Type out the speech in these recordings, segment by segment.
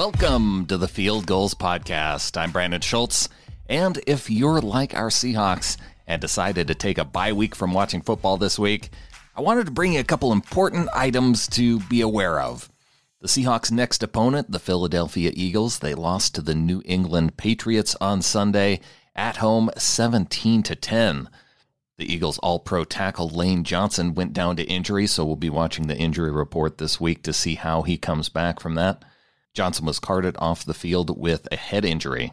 Welcome to the Field Gulls Podcast. I'm Brandan Schulze. And if you're like our Seahawks and decided to take a bye week from watching football this week, I wanted to bring you a couple important items to be aware of. The Seahawks' next opponent, the Philadelphia Eagles, they lost to the New England Patriots on Sunday at home 17 to 10. The Eagles all-pro tackle Lane Johnson went down to injury, so we'll be watching the injury report this week to see how he comes back from that. Johnson was carted off the field with a head injury.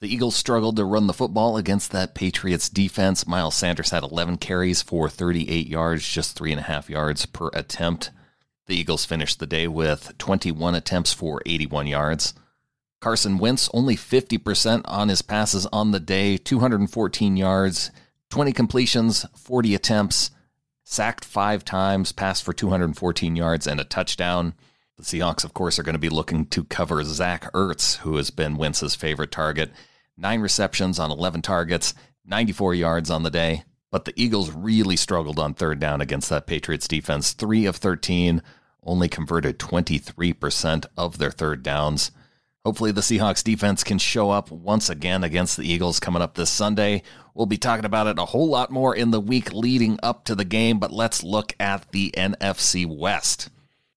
The Eagles struggled to run the football against that Patriots defense. Miles Sanders had 11 carries for 38 yards, just three and a half yards per attempt. The Eagles finished the day with 21 attempts for 81 yards. Carson Wentz only 50% on his passes on the day, 214 yards, 20 completions, 40 attempts, sacked five times, passed for 214 yards and a touchdown. The Seahawks, of course, are going to be looking to cover Zach Ertz, who has been Wentz's favorite target. Nine receptions on 11 targets, 94 yards on the day. But the Eagles really struggled on third down against that Patriots defense. Three of 13, only converted 23% of their third downs. Hopefully, the Seahawks defense can show up once again against the Eagles coming up this Sunday. We'll be talking about it a whole lot more in the week leading up to the game, but let's look at the NFC West.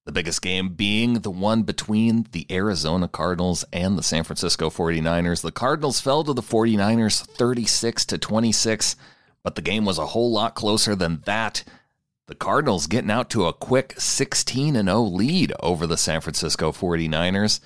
The biggest game being the one between the Arizona Cardinals and the San Francisco 49ers. The Cardinals fell to the 49ers 36 to 26, but the game was a whole lot closer than that. The Cardinals getting out to a quick 16 0 lead over the San Francisco 49ers.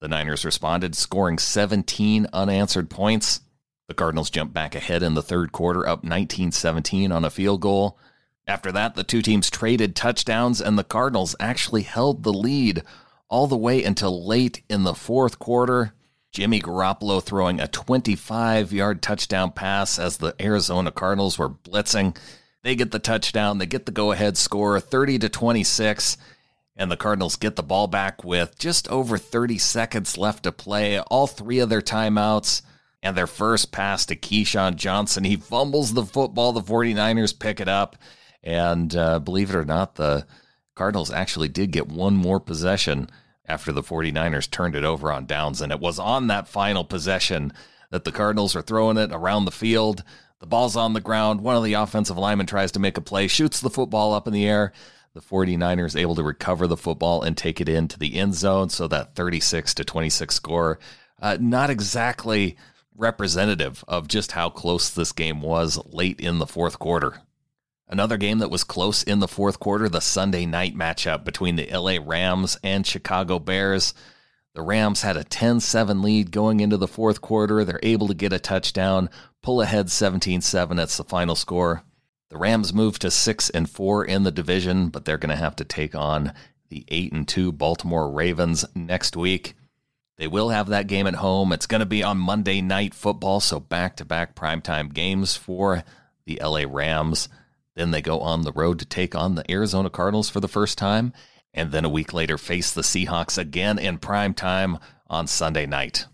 The Niners responded, scoring 17 unanswered points. The Cardinals jumped back ahead in the third quarter, up 19 17 on a field goal. After that, the two teams traded touchdowns, and the Cardinals actually held the lead all the way until late in the fourth quarter. Jimmy Garoppolo throwing a 25 yard touchdown pass as the Arizona Cardinals were blitzing. They get the touchdown, they get the go ahead score 30 to 26, and the Cardinals get the ball back with just over 30 seconds left to play. All three of their timeouts and their first pass to KeeSean Johnson. He fumbles the football, the 49ers pick it up. And uh, believe it or not, the Cardinals actually did get one more possession after the 49ers turned it over on downs. And it was on that final possession that the Cardinals are throwing it around the field. The ball's on the ground. One of the offensive linemen tries to make a play, shoots the football up in the air. The 49ers able to recover the football and take it into the end zone. So that 36 to 26 score, uh, not exactly representative of just how close this game was late in the fourth quarter. Another game that was close in the fourth quarter, the Sunday night matchup between the LA Rams and Chicago Bears. The Rams had a 10 7 lead going into the fourth quarter. They're able to get a touchdown, pull ahead 17 7. That's the final score. The Rams move to 6 and 4 in the division, but they're going to have to take on the 8 and 2 Baltimore Ravens next week. They will have that game at home. It's going to be on Monday Night Football, so back to back primetime games for the LA Rams. Then they go on the road to take on the Arizona Cardinals for the first time, and then a week later face the Seahawks again in prime time on Sunday night.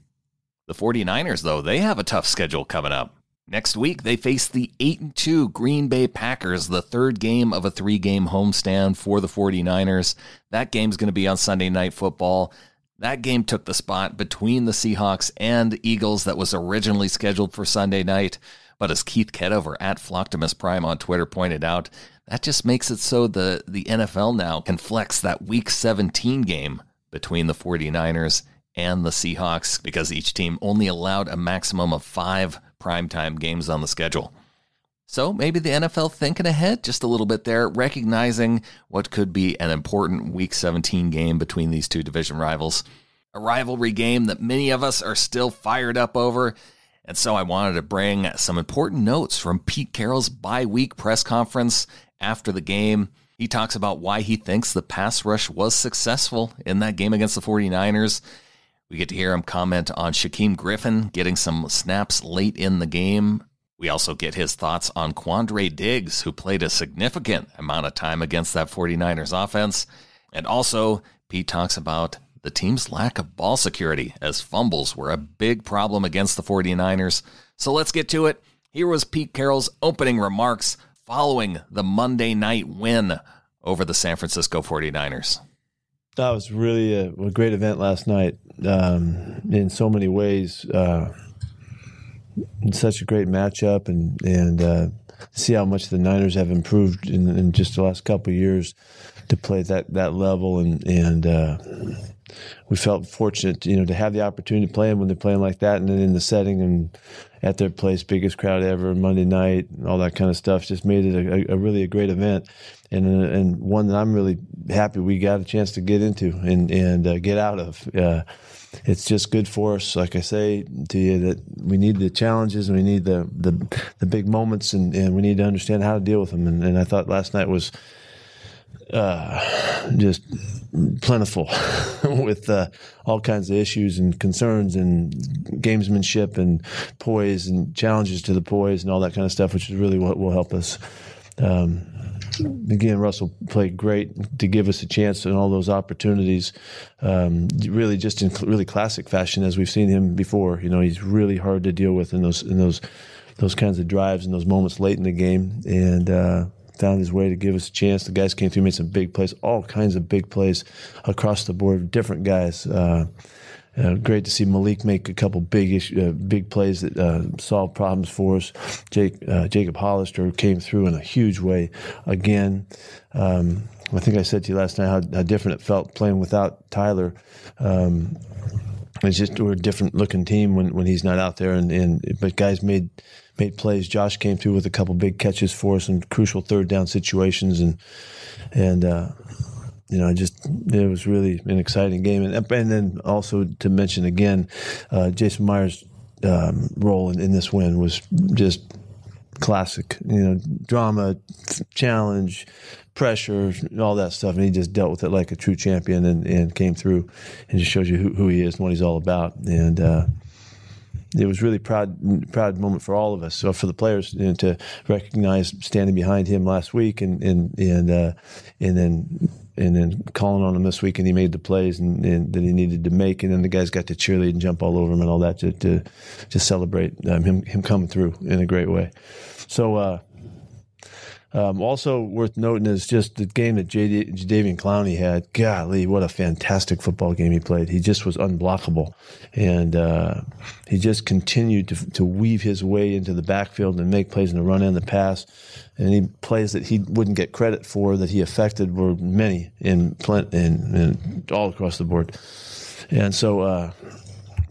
The 49ers, though, they have a tough schedule coming up. Next week, they face the 8 2 Green Bay Packers, the third game of a three game homestand for the 49ers. That game's going to be on Sunday Night Football. That game took the spot between the Seahawks and Eagles that was originally scheduled for Sunday night. But as Keith Kedover at Flocktimus Prime on Twitter pointed out, that just makes it so the, the NFL now can flex that week 17 game between the 49ers and the Seahawks because each team only allowed a maximum of five primetime games on the schedule. So maybe the NFL thinking ahead just a little bit there, recognizing what could be an important Week 17 game between these two division rivals. A rivalry game that many of us are still fired up over. And so I wanted to bring some important notes from Pete Carroll's bye week press conference after the game. He talks about why he thinks the pass rush was successful in that game against the 49ers. We get to hear him comment on Shaquem Griffin getting some snaps late in the game. We also get his thoughts on Quandre Diggs, who played a significant amount of time against that 49ers offense. And also, Pete talks about the team's lack of ball security, as fumbles were a big problem against the 49ers. So let's get to it. Here was Pete Carroll's opening remarks following the Monday night win over the San Francisco 49ers. That was really a, a great event last night um, in so many ways. Uh, such a great matchup, and and uh, see how much the Niners have improved in, in just the last couple years to play that that level, and and uh, we felt fortunate, you know, to have the opportunity to play them when they're playing like that, and then in the setting and at their place, biggest crowd ever Monday night, and all that kind of stuff, just made it a, a, really a great event, and and one that I'm really happy we got a chance to get into and and uh, get out of. Uh, it's just good for us, like I say to you, that we need the challenges and we need the the, the big moments, and, and we need to understand how to deal with them. And, and I thought last night was uh, just plentiful with uh, all kinds of issues and concerns and gamesmanship and poise and challenges to the poise and all that kind of stuff, which is really what will help us. Um, again, Russell played great to give us a chance and all those opportunities. Um, really, just in really classic fashion, as we've seen him before. You know, he's really hard to deal with in those in those those kinds of drives and those moments late in the game, and uh, found his way to give us a chance. The guys came through, made some big plays, all kinds of big plays across the board, different guys. Uh, uh, great to see Malik make a couple big uh, big plays that uh, solved problems for us. Jake, uh, Jacob Hollister came through in a huge way again. Um, I think I said to you last night how, how different it felt playing without Tyler. Um, it's just we're a different looking team when, when he's not out there, and, and but guys made made plays. Josh came through with a couple big catches for us in crucial third down situations, and and uh, you know, I just it was really an exciting game, and and then also to mention again, uh, Jason Myers' um, role in, in this win was just classic. You know, drama, challenge, pressure, all that stuff, and he just dealt with it like a true champion and, and came through, and just shows you who, who he is and what he's all about, and. Uh, it was really proud proud moment for all of us. So for the players you know, to recognize standing behind him last week and and and uh, and then and then calling on him this week, and he made the plays and, and, that he needed to make, and then the guys got to cheerlead and jump all over him and all that to to, to celebrate um, him him coming through in a great way. So. Uh, um, also worth noting is just the game that J- Jadeveon Clowney had. Golly, what a fantastic football game he played. He just was unblockable, and uh, he just continued to, to weave his way into the backfield and make plays in the run and the pass. And he plays that he wouldn't get credit for that he affected were many in, in, in all across the board. And so, uh,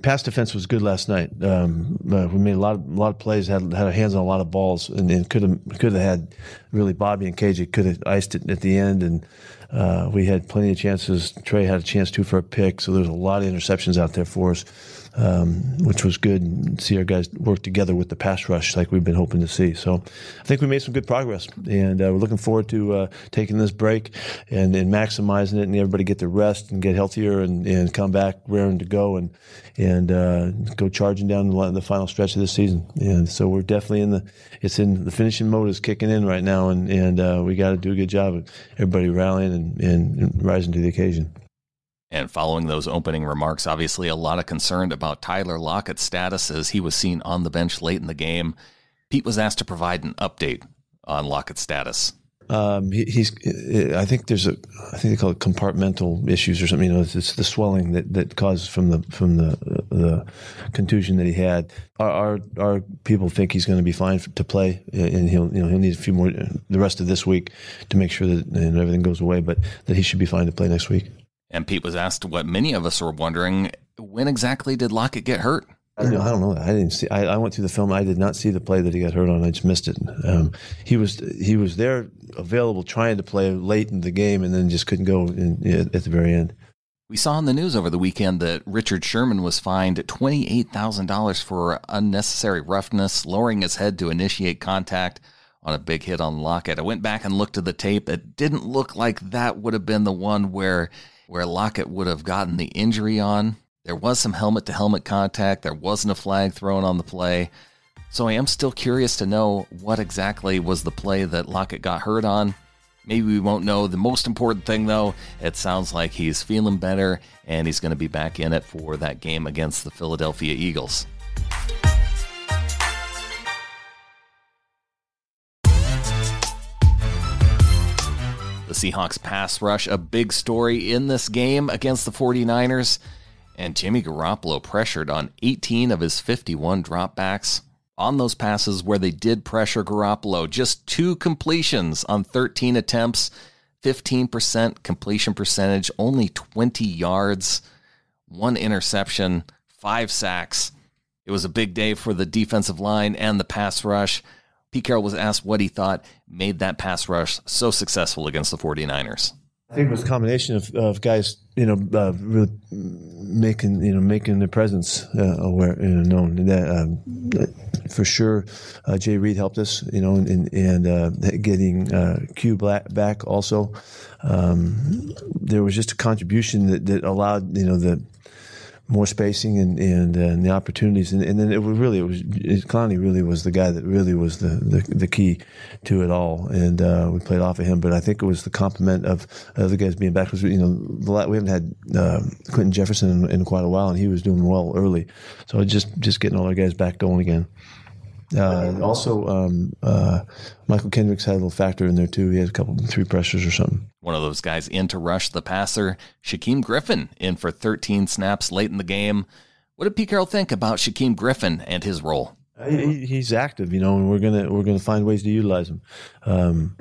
pass defense was good last night. Um, uh, we made a lot of a lot of plays, had had our hands on a lot of balls, and, and could have could have had really Bobby and KJ could have iced it at the end, and uh, we had plenty of chances. Trey had a chance too for a pick, so there's a lot of interceptions out there for us um, which was good. See our guys work together with the pass rush like we've been hoping to see. So I think we made some good progress, and uh, we're looking forward to uh, taking this break and, and maximizing it, and everybody get their rest and get healthier and, and come back raring to go and and uh, go charging down the, the final stretch of the season. And so we're definitely in the it's in the finishing mode is kicking in right now, and and uh, we got to do a good job of everybody rallying and, and rising to the occasion. And following those opening remarks, obviously a lot of concern about Tyler Lockett's status as he was seen on the bench late in the game. Pete was asked to provide an update on Lockett's status. Um, he, he's. I think there's a. I think they call it compartmental issues or something. You know, it's, it's the swelling that, that caused from the from the the contusion that he had. Our our, our people think he's going to be fine for, to play, and he'll you know he'll need a few more the rest of this week to make sure that everything goes away, but that he should be fine to play next week. And Pete was asked what many of us were wondering when exactly did Lockett get hurt? I don't, know, I don't know. I didn't see. I, I, went through the film. I did not see the play that he got hurt on. I just missed it. Um, he was he was there, available, trying to play late in the game, and then just couldn't go in, at the very end. We saw in the news over the weekend that Richard Sherman was fined $28,000 for unnecessary roughness, lowering his head to initiate contact on a big hit on Lockett. I went back and looked at the tape. It didn't look like that would have been the one where where Lockett would have gotten the injury on. There was some helmet to helmet contact. There wasn't a flag thrown on the play. So I am still curious to know what exactly was the play that Lockett got hurt on. Maybe we won't know. The most important thing, though, it sounds like he's feeling better and he's going to be back in it for that game against the Philadelphia Eagles. The Seahawks pass rush, a big story in this game against the 49ers. And Jimmy Garoppolo pressured on 18 of his 51 dropbacks on those passes where they did pressure Garoppolo. Just two completions on 13 attempts, 15% completion percentage, only 20 yards, one interception, five sacks. It was a big day for the defensive line and the pass rush. Pete Carroll was asked what he thought made that pass rush so successful against the 49ers. I think it was a combination of, of guys, you know, uh, really making you know making their presence uh, aware, you know, known. And that um, for sure, uh, Jarran Reed helped us, you know, and and uh, getting uh, Q back also. Um, there was just a contribution that, that allowed you know the more spacing and and, uh, and the opportunities, and, and, then it was really it was Clowney really was the guy that really was the the, the key to it all, and uh, we played off of him. But I think it was the complement of other guys being back. You know we haven't had uh, Quinton Jefferson in, in, quite a while, and he was doing well early, so just just getting all our guys back going again. Uh, also, um, uh, Mychal Kendricks had a little factor in there too. He had a couple, three pressures or something. One of those guys in to rush the passer. Shaquem Griffin in for 13 snaps late in the game. What did Pete Carroll think about Shaquem Griffin and his role? He, he's active, you know, and we're gonna we're gonna find ways to utilize him. Um,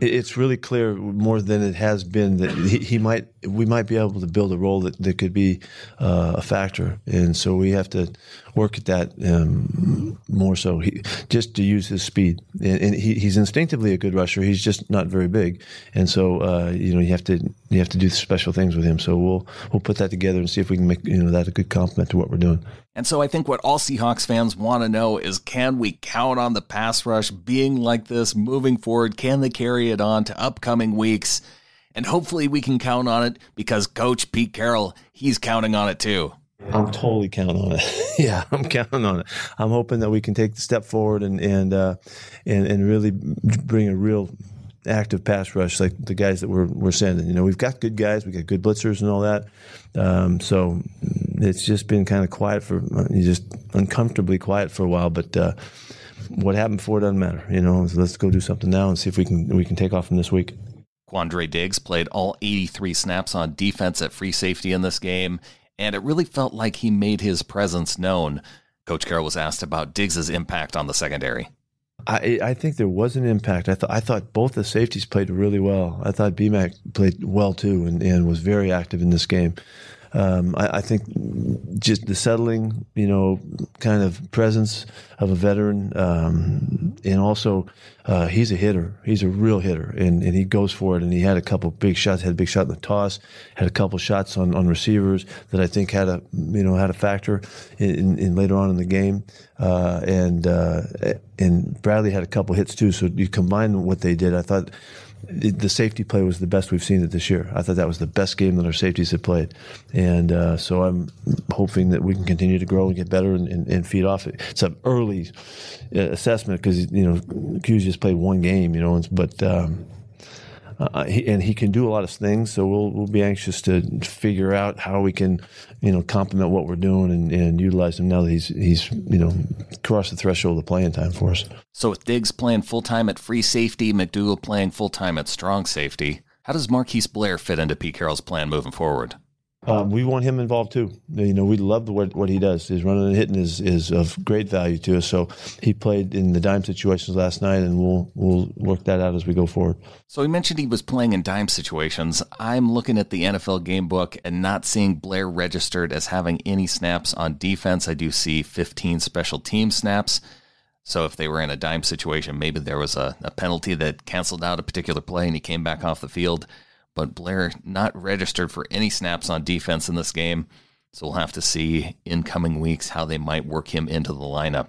it's really clear more than it has been that he, he, might we might be able to build a role that, that could be uh, a factor, and so we have to work at that um, more so. He, just to use his speed, and, and he, he's instinctively a good rusher. He's just not very big, and so uh, you know you have to you have to do special things with him. So we'll we'll put that together and see if we can make you know that a good complement to what we're doing. And so I think what all Seahawks fans want to know is can we count on the pass rush being like this moving forward? Can they carry it on to upcoming weeks? And hopefully we can count on it because Coach Pete Carroll, he's counting on it too. I'm totally counting on it. yeah, I'm counting on it. I'm hoping that we can take the step forward and and uh, and and really bring a real active pass rush like the guys that we're we're sending. You know, we've got good guys, we got good blitzers and all that. Um, so it's just been kind of quiet for just uncomfortably quiet for a while. But uh, what happened before doesn't matter. You know, so let's go do something now and see if we can we can take off from this week. Quandre Diggs played all 83 snaps on defense at free safety in this game, and it really felt like he made his presence known. Coach Carroll was asked about Diggs's impact on the secondary. I, I think there was an impact. I thought I thought both the safeties played really well. I thought BMAC played well too and, and was very active in this game um, I, I, think just the settling, you know, kind of presence of a veteran, um, and also uh, he's a hitter. He's a real hitter, and, and he goes for it. And he had a couple big shots. Had a big shot in the toss. Had a couple shots on, on receivers that I think had a you know had a factor in, in, later on in the game. Uh, and uh, and Bradley had a couple hits too. So you combine what they did, I thought the safety play was the best we've seen it this year. I thought that was the best game that our safeties have played, and uh, so I'm hoping that we can continue to grow and get better and, and, and feed off it. It's an early uh, assessment because you know Q's just played one game, you know, but. Um, uh, he, and he can do a lot of things. So we'll we'll be anxious to figure out how we can, you know, complement what we're doing and, and utilize him now that he's he's you know crossed the threshold of playing time for us. So with Diggs playing full time at free safety, McDougald playing full time at strong safety, how does Marquise Blair fit into Pete Carroll's plan moving forward? Um, we want him involved too. You know, we love what, what he does. His running and hitting is, is of great value to us. So he played in the dime situations last night, and we'll we'll work that out as we go forward. So he mentioned he was playing in dime situations. I'm looking at the NFL game book and not seeing Blair registered as having any snaps on defense. I do see 15 special team snaps. So if they were in a dime situation, maybe there was a, a penalty that canceled out a particular play and he came back off the field but Blair not registered for any snaps on defense in this game. So we'll have to see in coming weeks how they might work him into the lineup.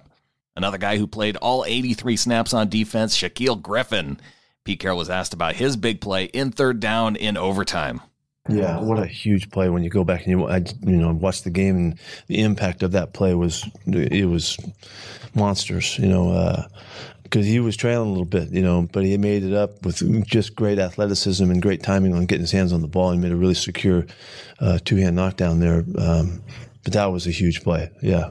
Another guy who played all 83 snaps on defense, Shaquill Griffin. Pete Carroll was asked about his big play in third down in overtime. Yeah, what a huge play when you go back and you I, you know watch the game and the impact of that play was it was monsters. You know, uh, because he was trailing a little bit, you know, but he made it up with just great athleticism and great timing on getting his hands on the ball and made a really secure uh, two hand knockdown there. Um, but that was a huge play. Yeah,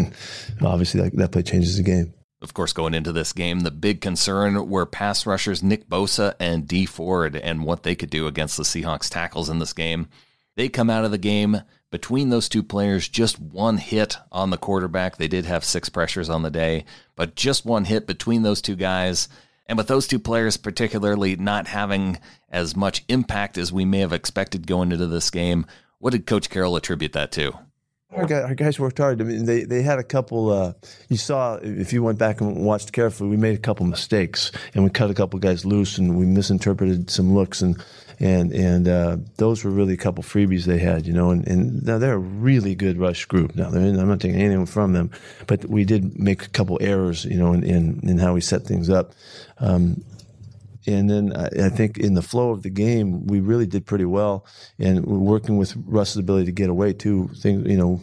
obviously that, that play changes the game. Of course, going into this game, the big concern were pass rushers Nick Bosa and Dee Ford and what they could do against the Seahawks tackles in this game. They come out of the game between those two players, just one hit on the quarterback. They did have six pressures on the day, but just one hit between those two guys. And with those two players, particularly not having as much impact as we may have expected going into this game, what did Coach Carroll attribute that to? Our, guy, our, guys worked hard. I mean, they, they had a couple. Uh, you saw if you went back and watched carefully, we made a couple mistakes and we cut a couple guys loose and we misinterpreted some looks and and and uh, those were really a couple freebies they had, you know. And, and now they're a really good rush group. Now I'm not taking anything from them, but we did make a couple errors, you know, in in, in how we set things up. Um, and then I, I, think in the flow of the game, we really did pretty well. And working with Russ's ability to get away too, things you know,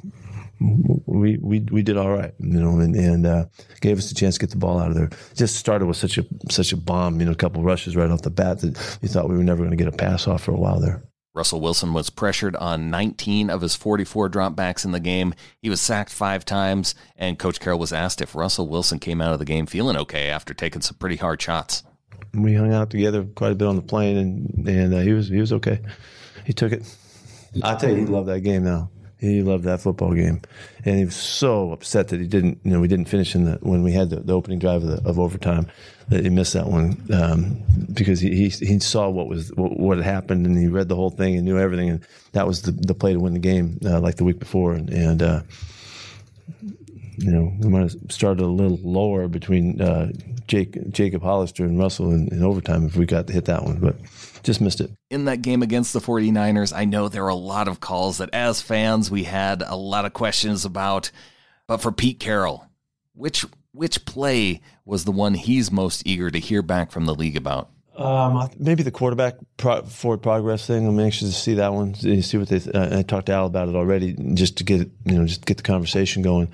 we we we did all right, you know, and, and uh, gave us a chance to get the ball out of there. Just started with such a such a bomb, you know, a couple rushes right off the bat that we thought we were never going to get a pass off for a while there. Russell Wilson was pressured on 19 of his 44 dropbacks in the game. He was sacked five times, and Coach Carroll was asked if Russell Wilson came out of the game feeling okay after taking some pretty hard shots we hung out together quite a bit on the plane, and and uh, he was he was okay. He took it. I tell you, he loved that game now. He loved that football game, and he was so upset that he didn't. You know, we didn't finish in the when we had the, the opening drive of, the, of, overtime. That he missed that one um, because he, he, he saw what was what, what, had happened, and he read the whole thing and knew everything, and that was the, the play to win the game, uh, like the week before, and. and uh, you know, we might have started a little lower between uh, Jake, Jacob Hollister and Russell in, in, overtime if we got to hit that one, but just missed it. In that game against the 49ers, I know there were a lot of calls that as fans we had a lot of questions about. But for Pete Carroll, which which play was the one he's most eager to hear back from the league about? Um, maybe the quarterback pro- forward progress thing. I'm anxious to see that one. See what they. Th- I talked to Al about it already, just to get you know, just get the conversation going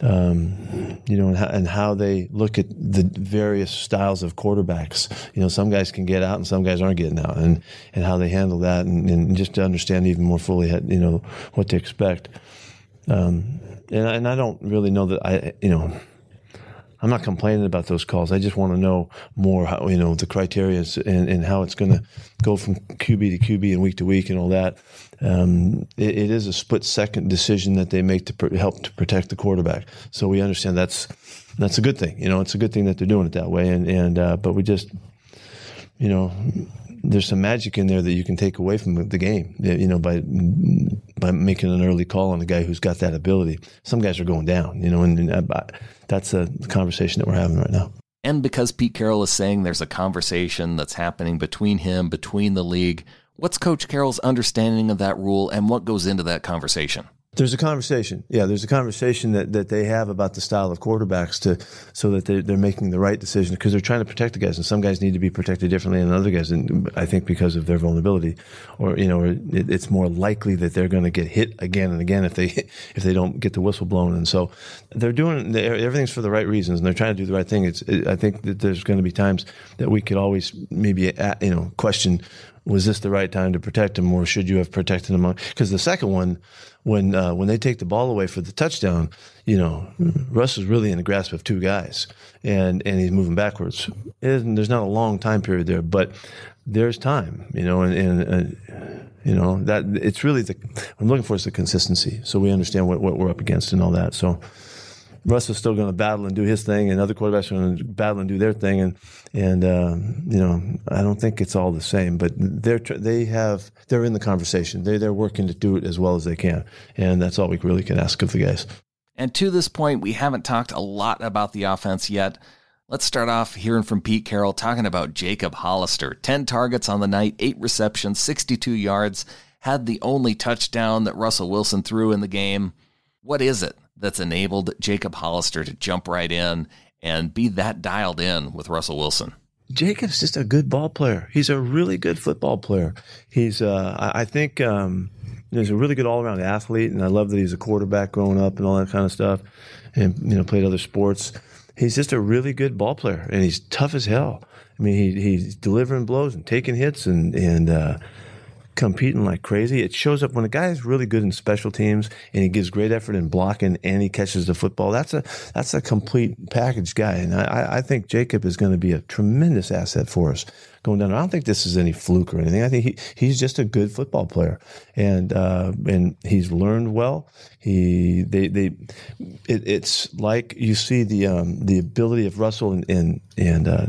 um, you know, and how, and how, they look at the various styles of quarterbacks. You know, some guys can get out and some guys aren't getting out, and, and how they handle that, and, and just to understand even more fully, you know, what to expect. Um, and, and I don't really know that I, you know, I'm not complaining about those calls. I just want to know more, how, you know, the criteria and, and how it's going to go from QB to QB and week to week and all that. Um, it, it is a split second decision that they make to pr- help to protect the quarterback. So we understand that's that's a good thing. You know, it's a good thing that they're doing it that way. And and uh, but we just, you know, there's some magic in there that you can take away from the game, you know, by by making an early call on a guy who's got that ability. Some guys are going down, you know, and, and uh, that's a conversation that we're having right now. And because Pete Carroll is saying there's a conversation that's happening between him, between the league, what's Coach Carroll's understanding of that rule and what goes into that conversation? There's a conversation. Yeah, there's a conversation that, that they have about the style of quarterbacks to so that they're, they're making the right decision because they're trying to protect the guys, and some guys need to be protected differently than other guys. And I think because of their vulnerability, or you know, it, it's more likely that they're going to get hit again and again if they if they don't get the whistle blown. And so they're doing everything's for the right reasons, and they're trying to do the right thing. It's it, I think that there's going to be times that we could always maybe you know question was this the right time to protect him, or should you have protected him? Because the second one, when uh, when they take the ball away for the touchdown, you know, Russ is really in the grasp of two guys, and and he's moving backwards. And there's not a long time period there, but there's time, you know, and, and uh, you know that it's really the I'm looking for is the consistency, so we understand what, what we're up against and all that. So Russ is still going to battle and do his thing, and other quarterbacks are going to battle and do their thing. And and um, you know, I don't think it's all the same, but they're they have they're in the conversation. They they're working to do it as well as they can, and that's all we really can ask of the guys. And to this point, we haven't talked a lot about the offense yet. Let's start off hearing from Pete Carroll talking about Jacob Hollister. 10 targets on the night, 8 receptions, 62 yards, had the only touchdown that Russell Wilson threw in the game. What is it that's enabled Jacob Hollister to jump right in and be that dialed in with Russell Wilson? Jacob's just a good ball player. He's a really good football player. He's, uh, I think, um, he's a really good all around athlete, and I love that he's a quarterback growing up and all that kind of stuff, and you know played other sports. He's just a really good ball player, and he's tough as hell. I mean, he, he's delivering blows and taking hits, and and uh, competing like crazy. It shows up when a guy is really good in special teams and he gives great effort in blocking and he catches the football. That's a that's a complete package guy, and I, I think Jacob is going to be a tremendous asset for us going down. I don't think this is any fluke or anything. I think he, he's just a good football player, and uh, and he's learned well. He they they it, it's like you see the um, the ability of Russell and and, and uh,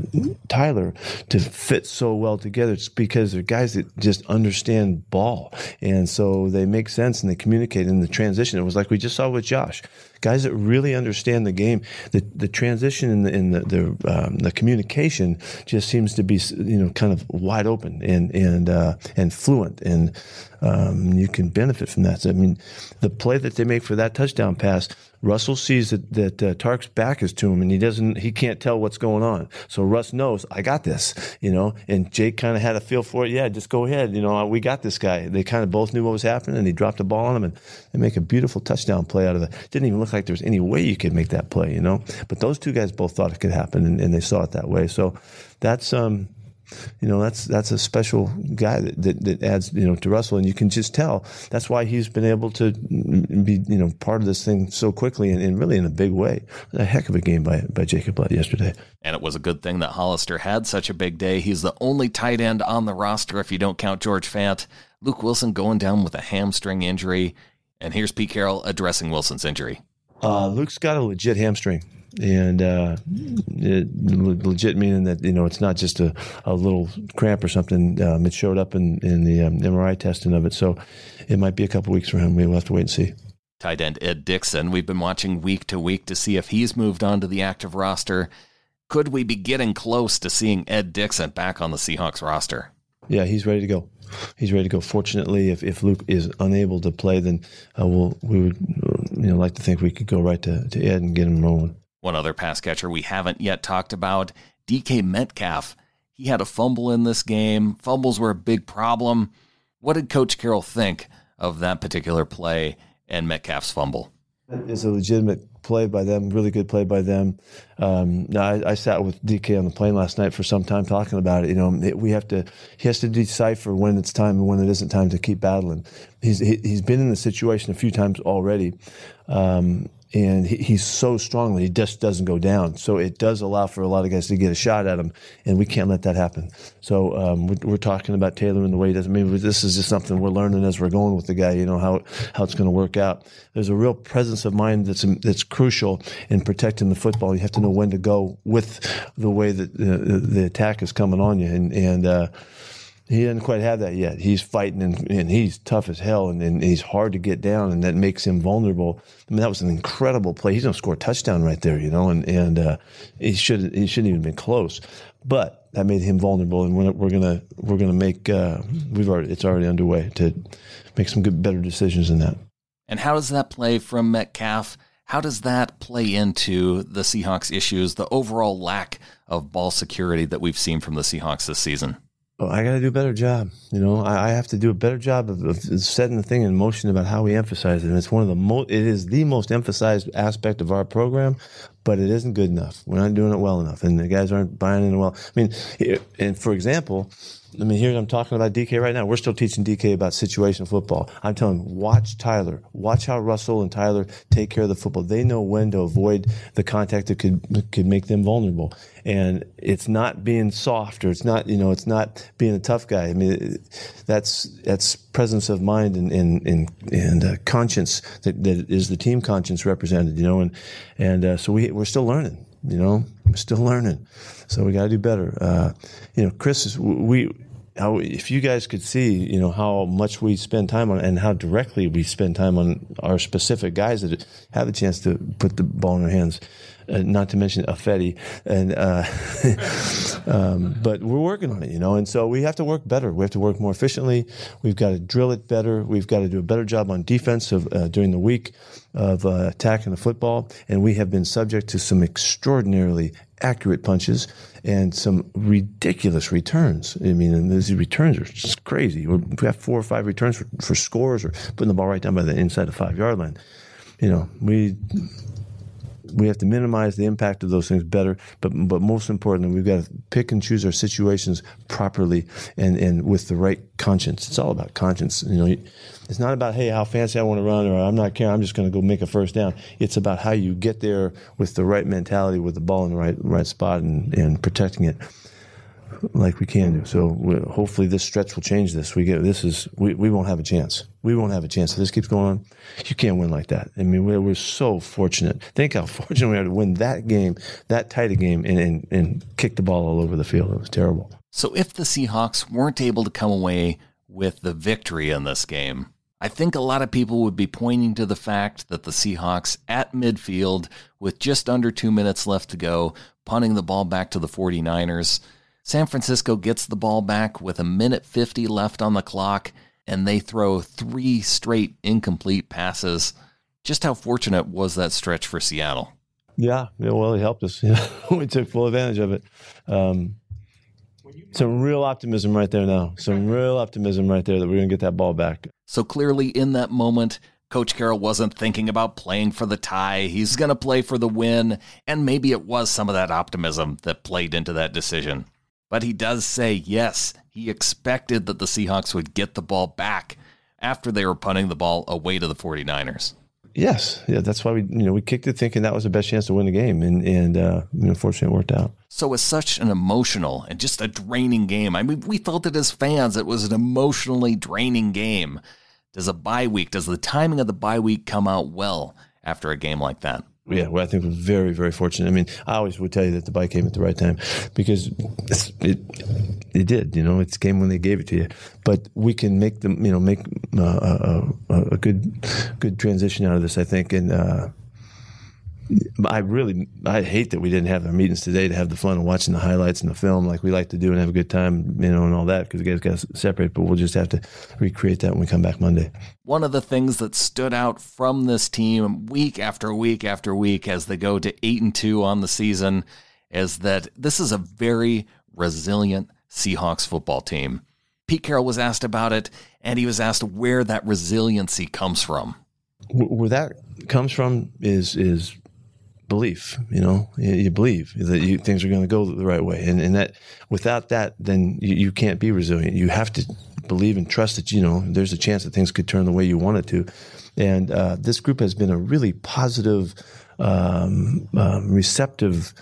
Tyler to fit so well together. It's because they're guys that just understand ball, and so they make sense and they communicate in the transition. It was like we just saw with Josh guys that really understand the game. The the transition in the in the the, um, the communication just seems to be you know kind of wide open and and uh, and fluent, and um, you can benefit from that. So, I mean, the play that they make for that touchdown pass Russell sees that, that uh, Tartt's back is to him and he doesn't, he can't tell what's going on. So Russ knows, I got this, you know, and Jake kind of had a feel for it. Yeah, just go ahead. You know, we got this guy. They kind of both knew what was happening and he dropped the ball on him and they make a beautiful touchdown play out of it. Didn't even look like there was any way you could make that play, you know, but those two guys both thought it could happen and, and they saw it that way. So that's, um, you know, that's that's a special guy that, that, that, adds, you know, to Russell, and you can just tell that's why he's been able to be, you know, part of this thing so quickly and, and really in a big way. A heck of a game by by Jacob Blood yesterday. And it was a good thing that Hollister had such a big day. He's the only tight end on the roster if you don't count George Fant. Luke Wilson going down with a hamstring injury, and here's Pete Carroll addressing Wilson's injury. Uh, Luke's got a legit hamstring and uh, it, legit meaning that you know it's not just a, a little cramp or something. Um, it showed up in in the um, MRI testing of it, so it might be a couple weeks for him. We'll have to wait and see. Tight end Ed Dixon, We've been watching week to week to see if he's moved on to the active roster. Could we be getting close to seeing Ed Dixon back on the Seahawks roster? Yeah, he's ready to go. He's ready to go. Fortunately, if, if Luke is unable to play, then uh, we'll, we would you know like to think we could go right to, to Ed and get him rolling. One other pass catcher we haven't yet talked about, DK Metcalf. He had a fumble in this game. Fumbles were a big problem. What did Coach Carroll think of that particular play and Metcalf's fumble? It's a legitimate play by them, really good play by them. Um, now, I, I, sat with DK on the plane last night for some time talking about it. You know, we have to, he has to decipher when it's time and when it isn't time to keep battling. He's, he, has been in the situation a few times already. Um, and he, he's so strong that he just doesn't go down. So it does allow for a lot of guys to get a shot at him, and we can't let that happen. So um, we're, we're, talking about Taylor and the way he does. I mean, this is just something we're learning as we're going with the guy. You know how how it's going to work out. There's a real presence of mind that's that's crucial in protecting the football. You have to know when to go with the way that the, the attack is coming on you, and and. Uh, he doesn't quite have that yet. He's fighting and, and he's tough as hell and, and, he's hard to get down and that makes him vulnerable. I mean, that was an incredible play. He's going to score a touchdown right there, you know, and, and, uh, he should, he shouldn't even been close, but that made him vulnerable. And we're, we're going to, we're to make, uh, we've already, it's already underway to make some good, better decisions in that. And how does that play from Metcalf? How does that play into the Seahawks issues, the overall lack of ball security that we've seen from the Seahawks this season? Oh, I got to do a better job. You know, I, I, have to do a better job of, of, setting the thing in motion about how we emphasize it. And it's one of the most, it is the most emphasized aspect of our program, but it isn't good enough. We're not doing it well enough, and the guys aren't buying it well. I mean, and for example, I mean, here I'm talking about DK right now. We're still teaching DK about situation football. I'm telling him, watch Tyler. Watch how Russell and Tyler take care of the football. They know when to avoid the contact that could could make them vulnerable. And it's not being soft or it's not, you know, it's not being a tough guy. I mean, that's that's presence of mind and and and, and uh, conscience that, that is the team conscience represented. You know, and and uh, so we we're still learning. You know, we're still learning. So we got to do better. Uh, you know, Chris is we how if you guys could see, you know, how much we spend time on and how directly we spend time on our specific guys that have a chance to put the ball in their hands. Uh, not to mention Ifedi. And uh, um, but we're working on it, you know. And so we have to work better. We have to work more efficiently. We've got to drill it better. We've got to do a better job on defense of, uh, during the week of uh, attacking the football. And we have been subject to some extraordinarily accurate punches and some ridiculous returns. I mean, these returns are just crazy. We have four or five returns for, for scores or putting the ball right down by the inside the five yard line. You know, we we have to minimize the impact of those things better. But but most importantly, we've got to pick and choose our situations properly and and with the right conscience. It's all about conscience. You know, it's not about hey how fancy I want to run or I'm not caring. I'm just going to go make a first down. It's about how you get there with the right mentality, with the ball in the right right spot, and and protecting it like we can do. So hopefully this stretch will change this. We get this is we, we won't have a chance. We won't have a chance. If this keeps going on, you can't win like that. I mean, we're, we're so fortunate. Think how fortunate we are to win that game, that tight a game, and, and and kick the ball all over the field. It was terrible. So if the Seahawks weren't able to come away with the victory in this game, I think a lot of people would be pointing to the fact that the Seahawks at midfield, with just under two minutes left to go, punting the ball back to the 49ers San Francisco gets the ball back with a minute 50 left on the clock, and they throw three straight incomplete passes. Just how fortunate was that stretch for Seattle? Yeah, yeah well, it helped us. We took full advantage of it. Um, some real optimism right there now. Some real optimism right there that we're going to get that ball back. So clearly, in that moment, Coach Carroll wasn't thinking about playing for the tie. He's going to play for the win. And maybe it was some of that optimism that played into that decision. But he does say, yes, he expected that the Seahawks would get the ball back after they were punting the ball away to the 49ers. Yes, yeah, that's why we you know we kicked it thinking that was the best chance to win the game, and and uh, unfortunately it worked out. So it's such an emotional and just a draining game. I mean, we felt it as fans; it was an emotionally draining game. Does a bye week, does the timing of the bye week come out well after a game like that? Yeah, well, I think we're very, very fortunate. I mean, I always would tell you that the bike came at the right time because it it did. You know, it came when they gave it to you. But we can make them, you know, make uh, a, a, a, good good transition out of this. I think, and uh, I really I hate that we didn't have our meetings today to have the fun of watching the highlights and the film like we like to do and have a good time, you know, and all that because the guys got to separate. But we'll just have to recreate that when we come back Monday. One of the things that stood out from this team week after week after week as they go to eight and two on the season is that this is a very resilient Seahawks football team. Pete Carroll was asked about it, and he was asked where that resiliency comes from. Where that comes from is is belief. You know, you, believe that you, things are going to go the right way, and and that without that, then you, you, can't be resilient. You have to believe and trust that you know there's a chance that things could turn the way you want it to. And uh, this group has been a really positive, um, um, receptive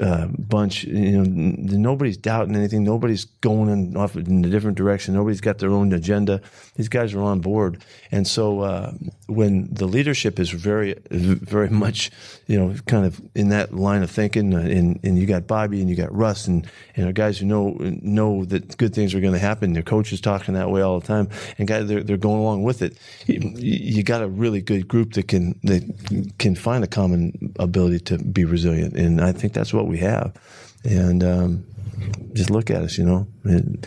uh, bunch. You know, nobody's doubting anything. Nobody's going in off in a different direction. Nobody's got their own agenda. These guys are on board. And so uh, when the leadership is very, very much, you know, kind of in that line of thinking, uh, and, and you got Bobby and you got Russ and and guys who know know that good things are going to happen. Their coach is talking that way all the time, and guys they're they're going along with it. You, you got a really good group that can that can find a common ability to be resilient, and I think that that's what we have. And um, just look at us, you know. And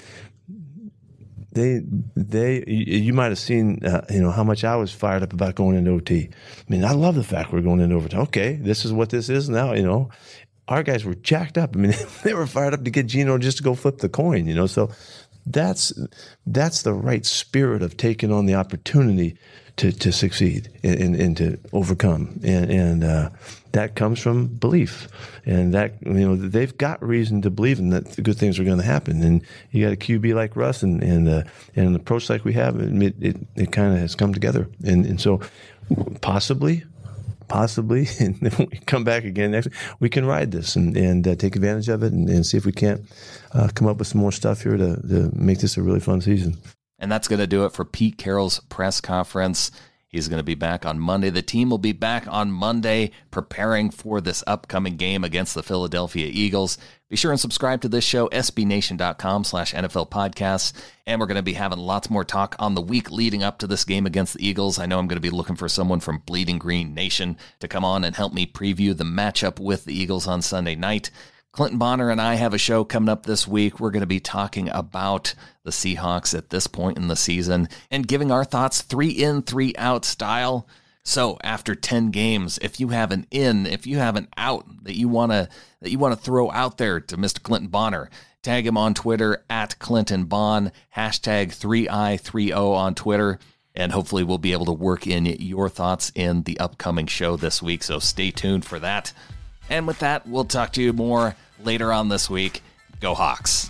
they, they, you might have seen, uh, you know, how much I was fired up about going into OT. I mean, I love the fact we're going into overtime. Okay, this is what this is now, you know. Our guys were jacked up. I mean, they were fired up to get Geno just to go flip the coin, you know. So that's that's the right spirit of taking on the opportunity to, to succeed and, and, and to overcome. And, and uh, that comes from belief. And that, you know, they've got reason to believe in that good things are going to happen. And you got a QB like Russ and, and, uh, and an approach like we have, it, it, it kind of has come together. And, and so possibly, possibly, and then we come back again next, we can ride this and, and uh, take advantage of it and, and see if we can't uh, come up with some more stuff here to, to make this a really fun season. And that's going to do it for Pete Carroll's press conference. He's going to be back on Monday. The team will be back on Monday preparing for this upcoming game against the Philadelphia Eagles. Be sure and subscribe to this show, sbnation.com slash NFL podcasts. And we're going to be having lots more talk on the week leading up to this game against the Eagles. I know I'm going to be looking for someone from Bleeding Green Nation to come on and help me preview the matchup with the Eagles on Sunday night. Clinton Bonner and I have a show coming up this week. We're going to be talking about the Seahawks at this point in the season and giving our thoughts three in, three out style. So after 10 games, if you have an in, if you have an out that you want to that you want to throw out there to Mr. Clinton Bonner, tag him on Twitter at Clinton Bon, hashtag 3i30 on Twitter. And hopefully we'll be able to work in your thoughts in the upcoming show this week. So stay tuned for that. And with that, we'll talk to you more later on this week. Go Hawks.